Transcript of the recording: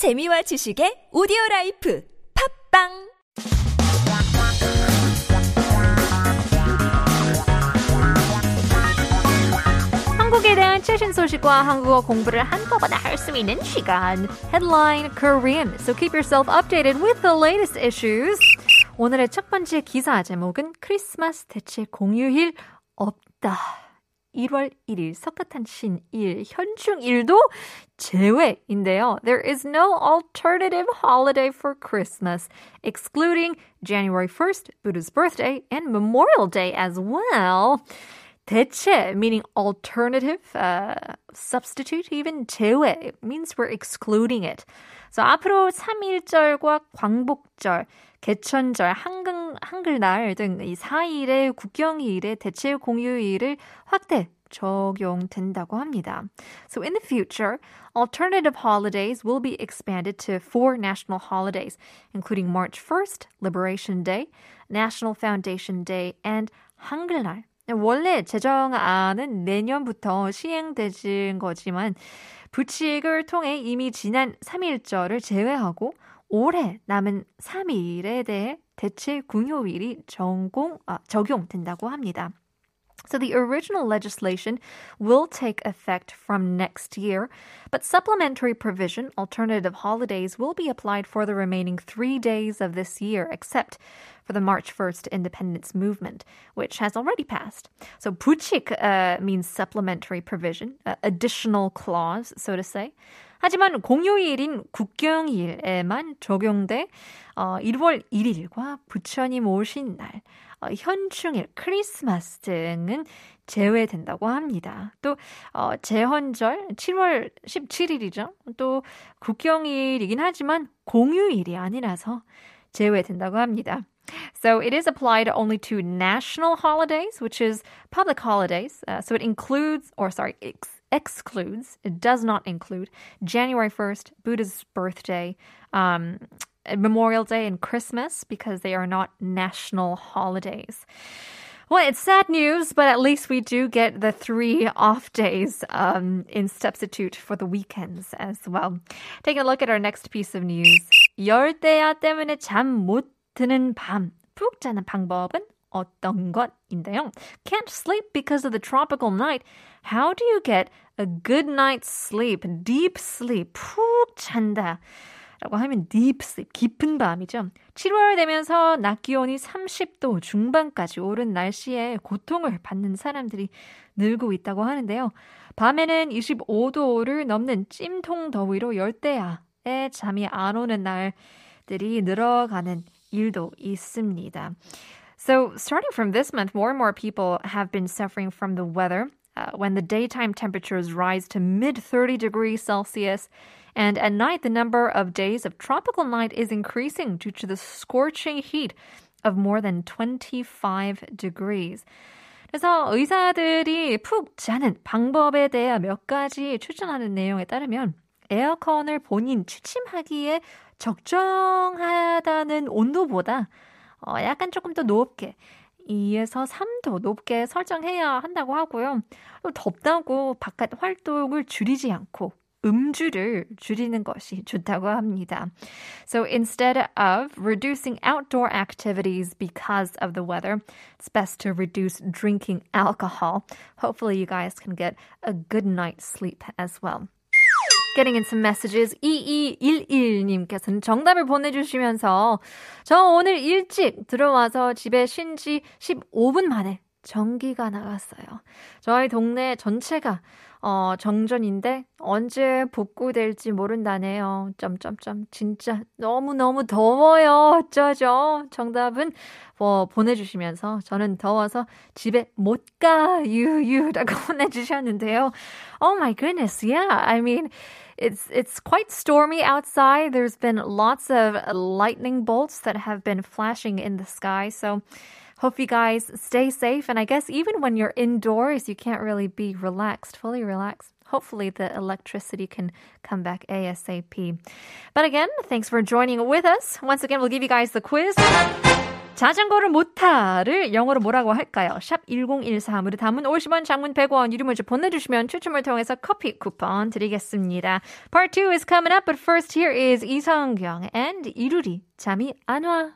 재미와 지식의 오디오 라이프 팟빵 한국에 대한 최신 소식과 한국어 공부를 한꺼번에 할 수 있는 시간. Headline Korean. So keep yourself updated with the latest issues. 오늘의 첫 번째 기사 제목은 크리스마스 대체 공휴일 없다. 1월 1일 석가탄신일 현충일도 제외인데요. There is no alternative holiday for Christmas, excluding January 1st, Buddha's birthday, and Memorial Day as well. 대체, meaning alternative, uh, substitute, even 제외, means we're excluding it. So 앞으로 3일절과 광복절, 개천절, 한글, 한글날 등 이 4일의 국경일의 대체 공휴일을 확대 적용된다고 합니다. So in the future, alternative holidays will be expanded to four national holidays, including March 1st, Liberation Day, National Foundation Day, and 한글날. 원래 제정안은 내년부터 시행되진 거지만 부칙을 통해 이미 지난 3일절을 제외하고 올해 남은 3일에 대해 대체 공휴일이 전공, 아, 적용된다고 합니다. So the original legislation will take effect from next year, but supplementary provision, alternative holidays, will be applied for the remaining three days of this year, except for the March 1st independence movement, which has already passed. So 부칙 uh, means supplementary provision, uh, additional clause, so to say. 하지만 공휴일인 국경일에만 적용돼 어, 1월 1일과 부처님 오신 날, 어, 현충일, 크리스마스 등은 제외된다고 합니다. 또 어, 제헌절 7월 17일이죠. 또 국경일이긴 하지만 공휴일이 아니라서 제외된다고 합니다. So it is applied only to national holidays, which is public holidays. Uh, so it includes, or sorry, ex- excludes, it does not include January 1st, Buddha's birthday, um, Memorial Day, and Christmas because they are not national holidays. Well, it's sad news, but at least we do get the three off days um, in substitute for the weekends as well. Taking a look at our next piece of news. 열대야 때문에 잠 못 드는 밤. 푹 자는 방법은 어떤 것인데요? Can't sleep because of the tropical night. How do you get a good night's sleep, deep sleep, 푹 잔다? 라고 하면 deep sleep, 깊은 밤이죠. 7월 되면서 낮 기온이 30도 중반까지 오른 날씨에 고통을 받는 사람들이 늘고 있다고 하는데요. 밤에는 25도를 넘는 찜통 더위로 열대야에 잠이 안 오는 날들이 늘어가는 일도 있습니다. So, starting from this month, more and more people have been suffering from the weather uh, when the daytime temperatures rise to mid 30 degrees Celsius. And at night, the number of days of tropical night is increasing due to the scorching heat of more than 25 degrees. 그래서 의사들이 푹 자는 방법에 대해 몇 가지 추천하는 내용에 따르면 에어컨을 본인 취침하기에 적정하다는 온도보다 어, 약간 조금 더 높게 2에서 3도 높게 설정해야 한다고 하고요. 덥다고 바깥 활동을 줄이지 않고 음주를 줄이는 것이 좋다고 합니다. So instead of reducing outdoor activities because of the weather, it's best to reduce drinking alcohol. Hopefully you guys can get a good night's sleep as well. Getting in some messages. 2211님께서는 정답을 보내주시면서 저 오늘 일찍 들어와서 집에 쉰 지 15분 만에 전기가 나갔어요. 저희 동네 전체가 어, 정전인데 언제 복구될지 모른다네요. 점점점 진짜 너무너무 더워요. 어쩌죠? 정답은 뭐 보내주시면서 저는 더워서 집에 못 가. 유유라고 보내주셨는데요. Oh my goodness. Yeah. I mean, it's it's quite stormy outside. There's been lots of lightning bolts that have been flashing in the sky. So Hope you guys stay safe. And I guess even when you're indoors, you can't really be relaxed, fully relaxed. Hopefully, the electricity can come back ASAP. But again, thanks for joining with us. Once again, we'll give you guys the quiz. 자전거를 못 타를 영어로 뭐라고 할까요? 샵 1013으로 담은 50원, 장문 100원, 유료 문자 보내주시면 추첨을 통해서 커피 쿠폰 드리겠습니다. Part 2 is coming up, but first here is 이성경 and 이루리 잠이 안 와.